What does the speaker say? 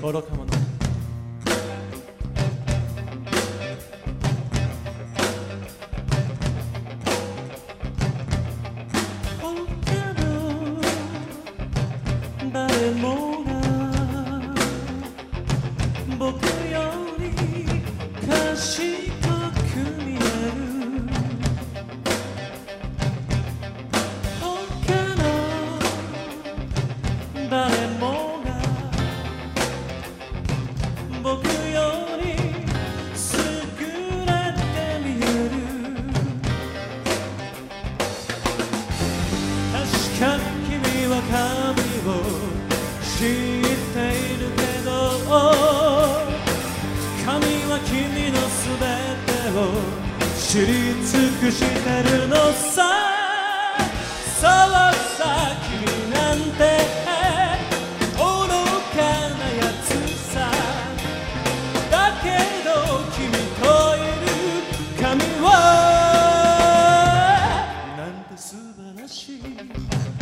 거룩함은 몰아 목표연이 다시 僕より。優れて見える確かに君は神を知っているけど神は君のすべてを知り。尽くしてるのさ Thank you.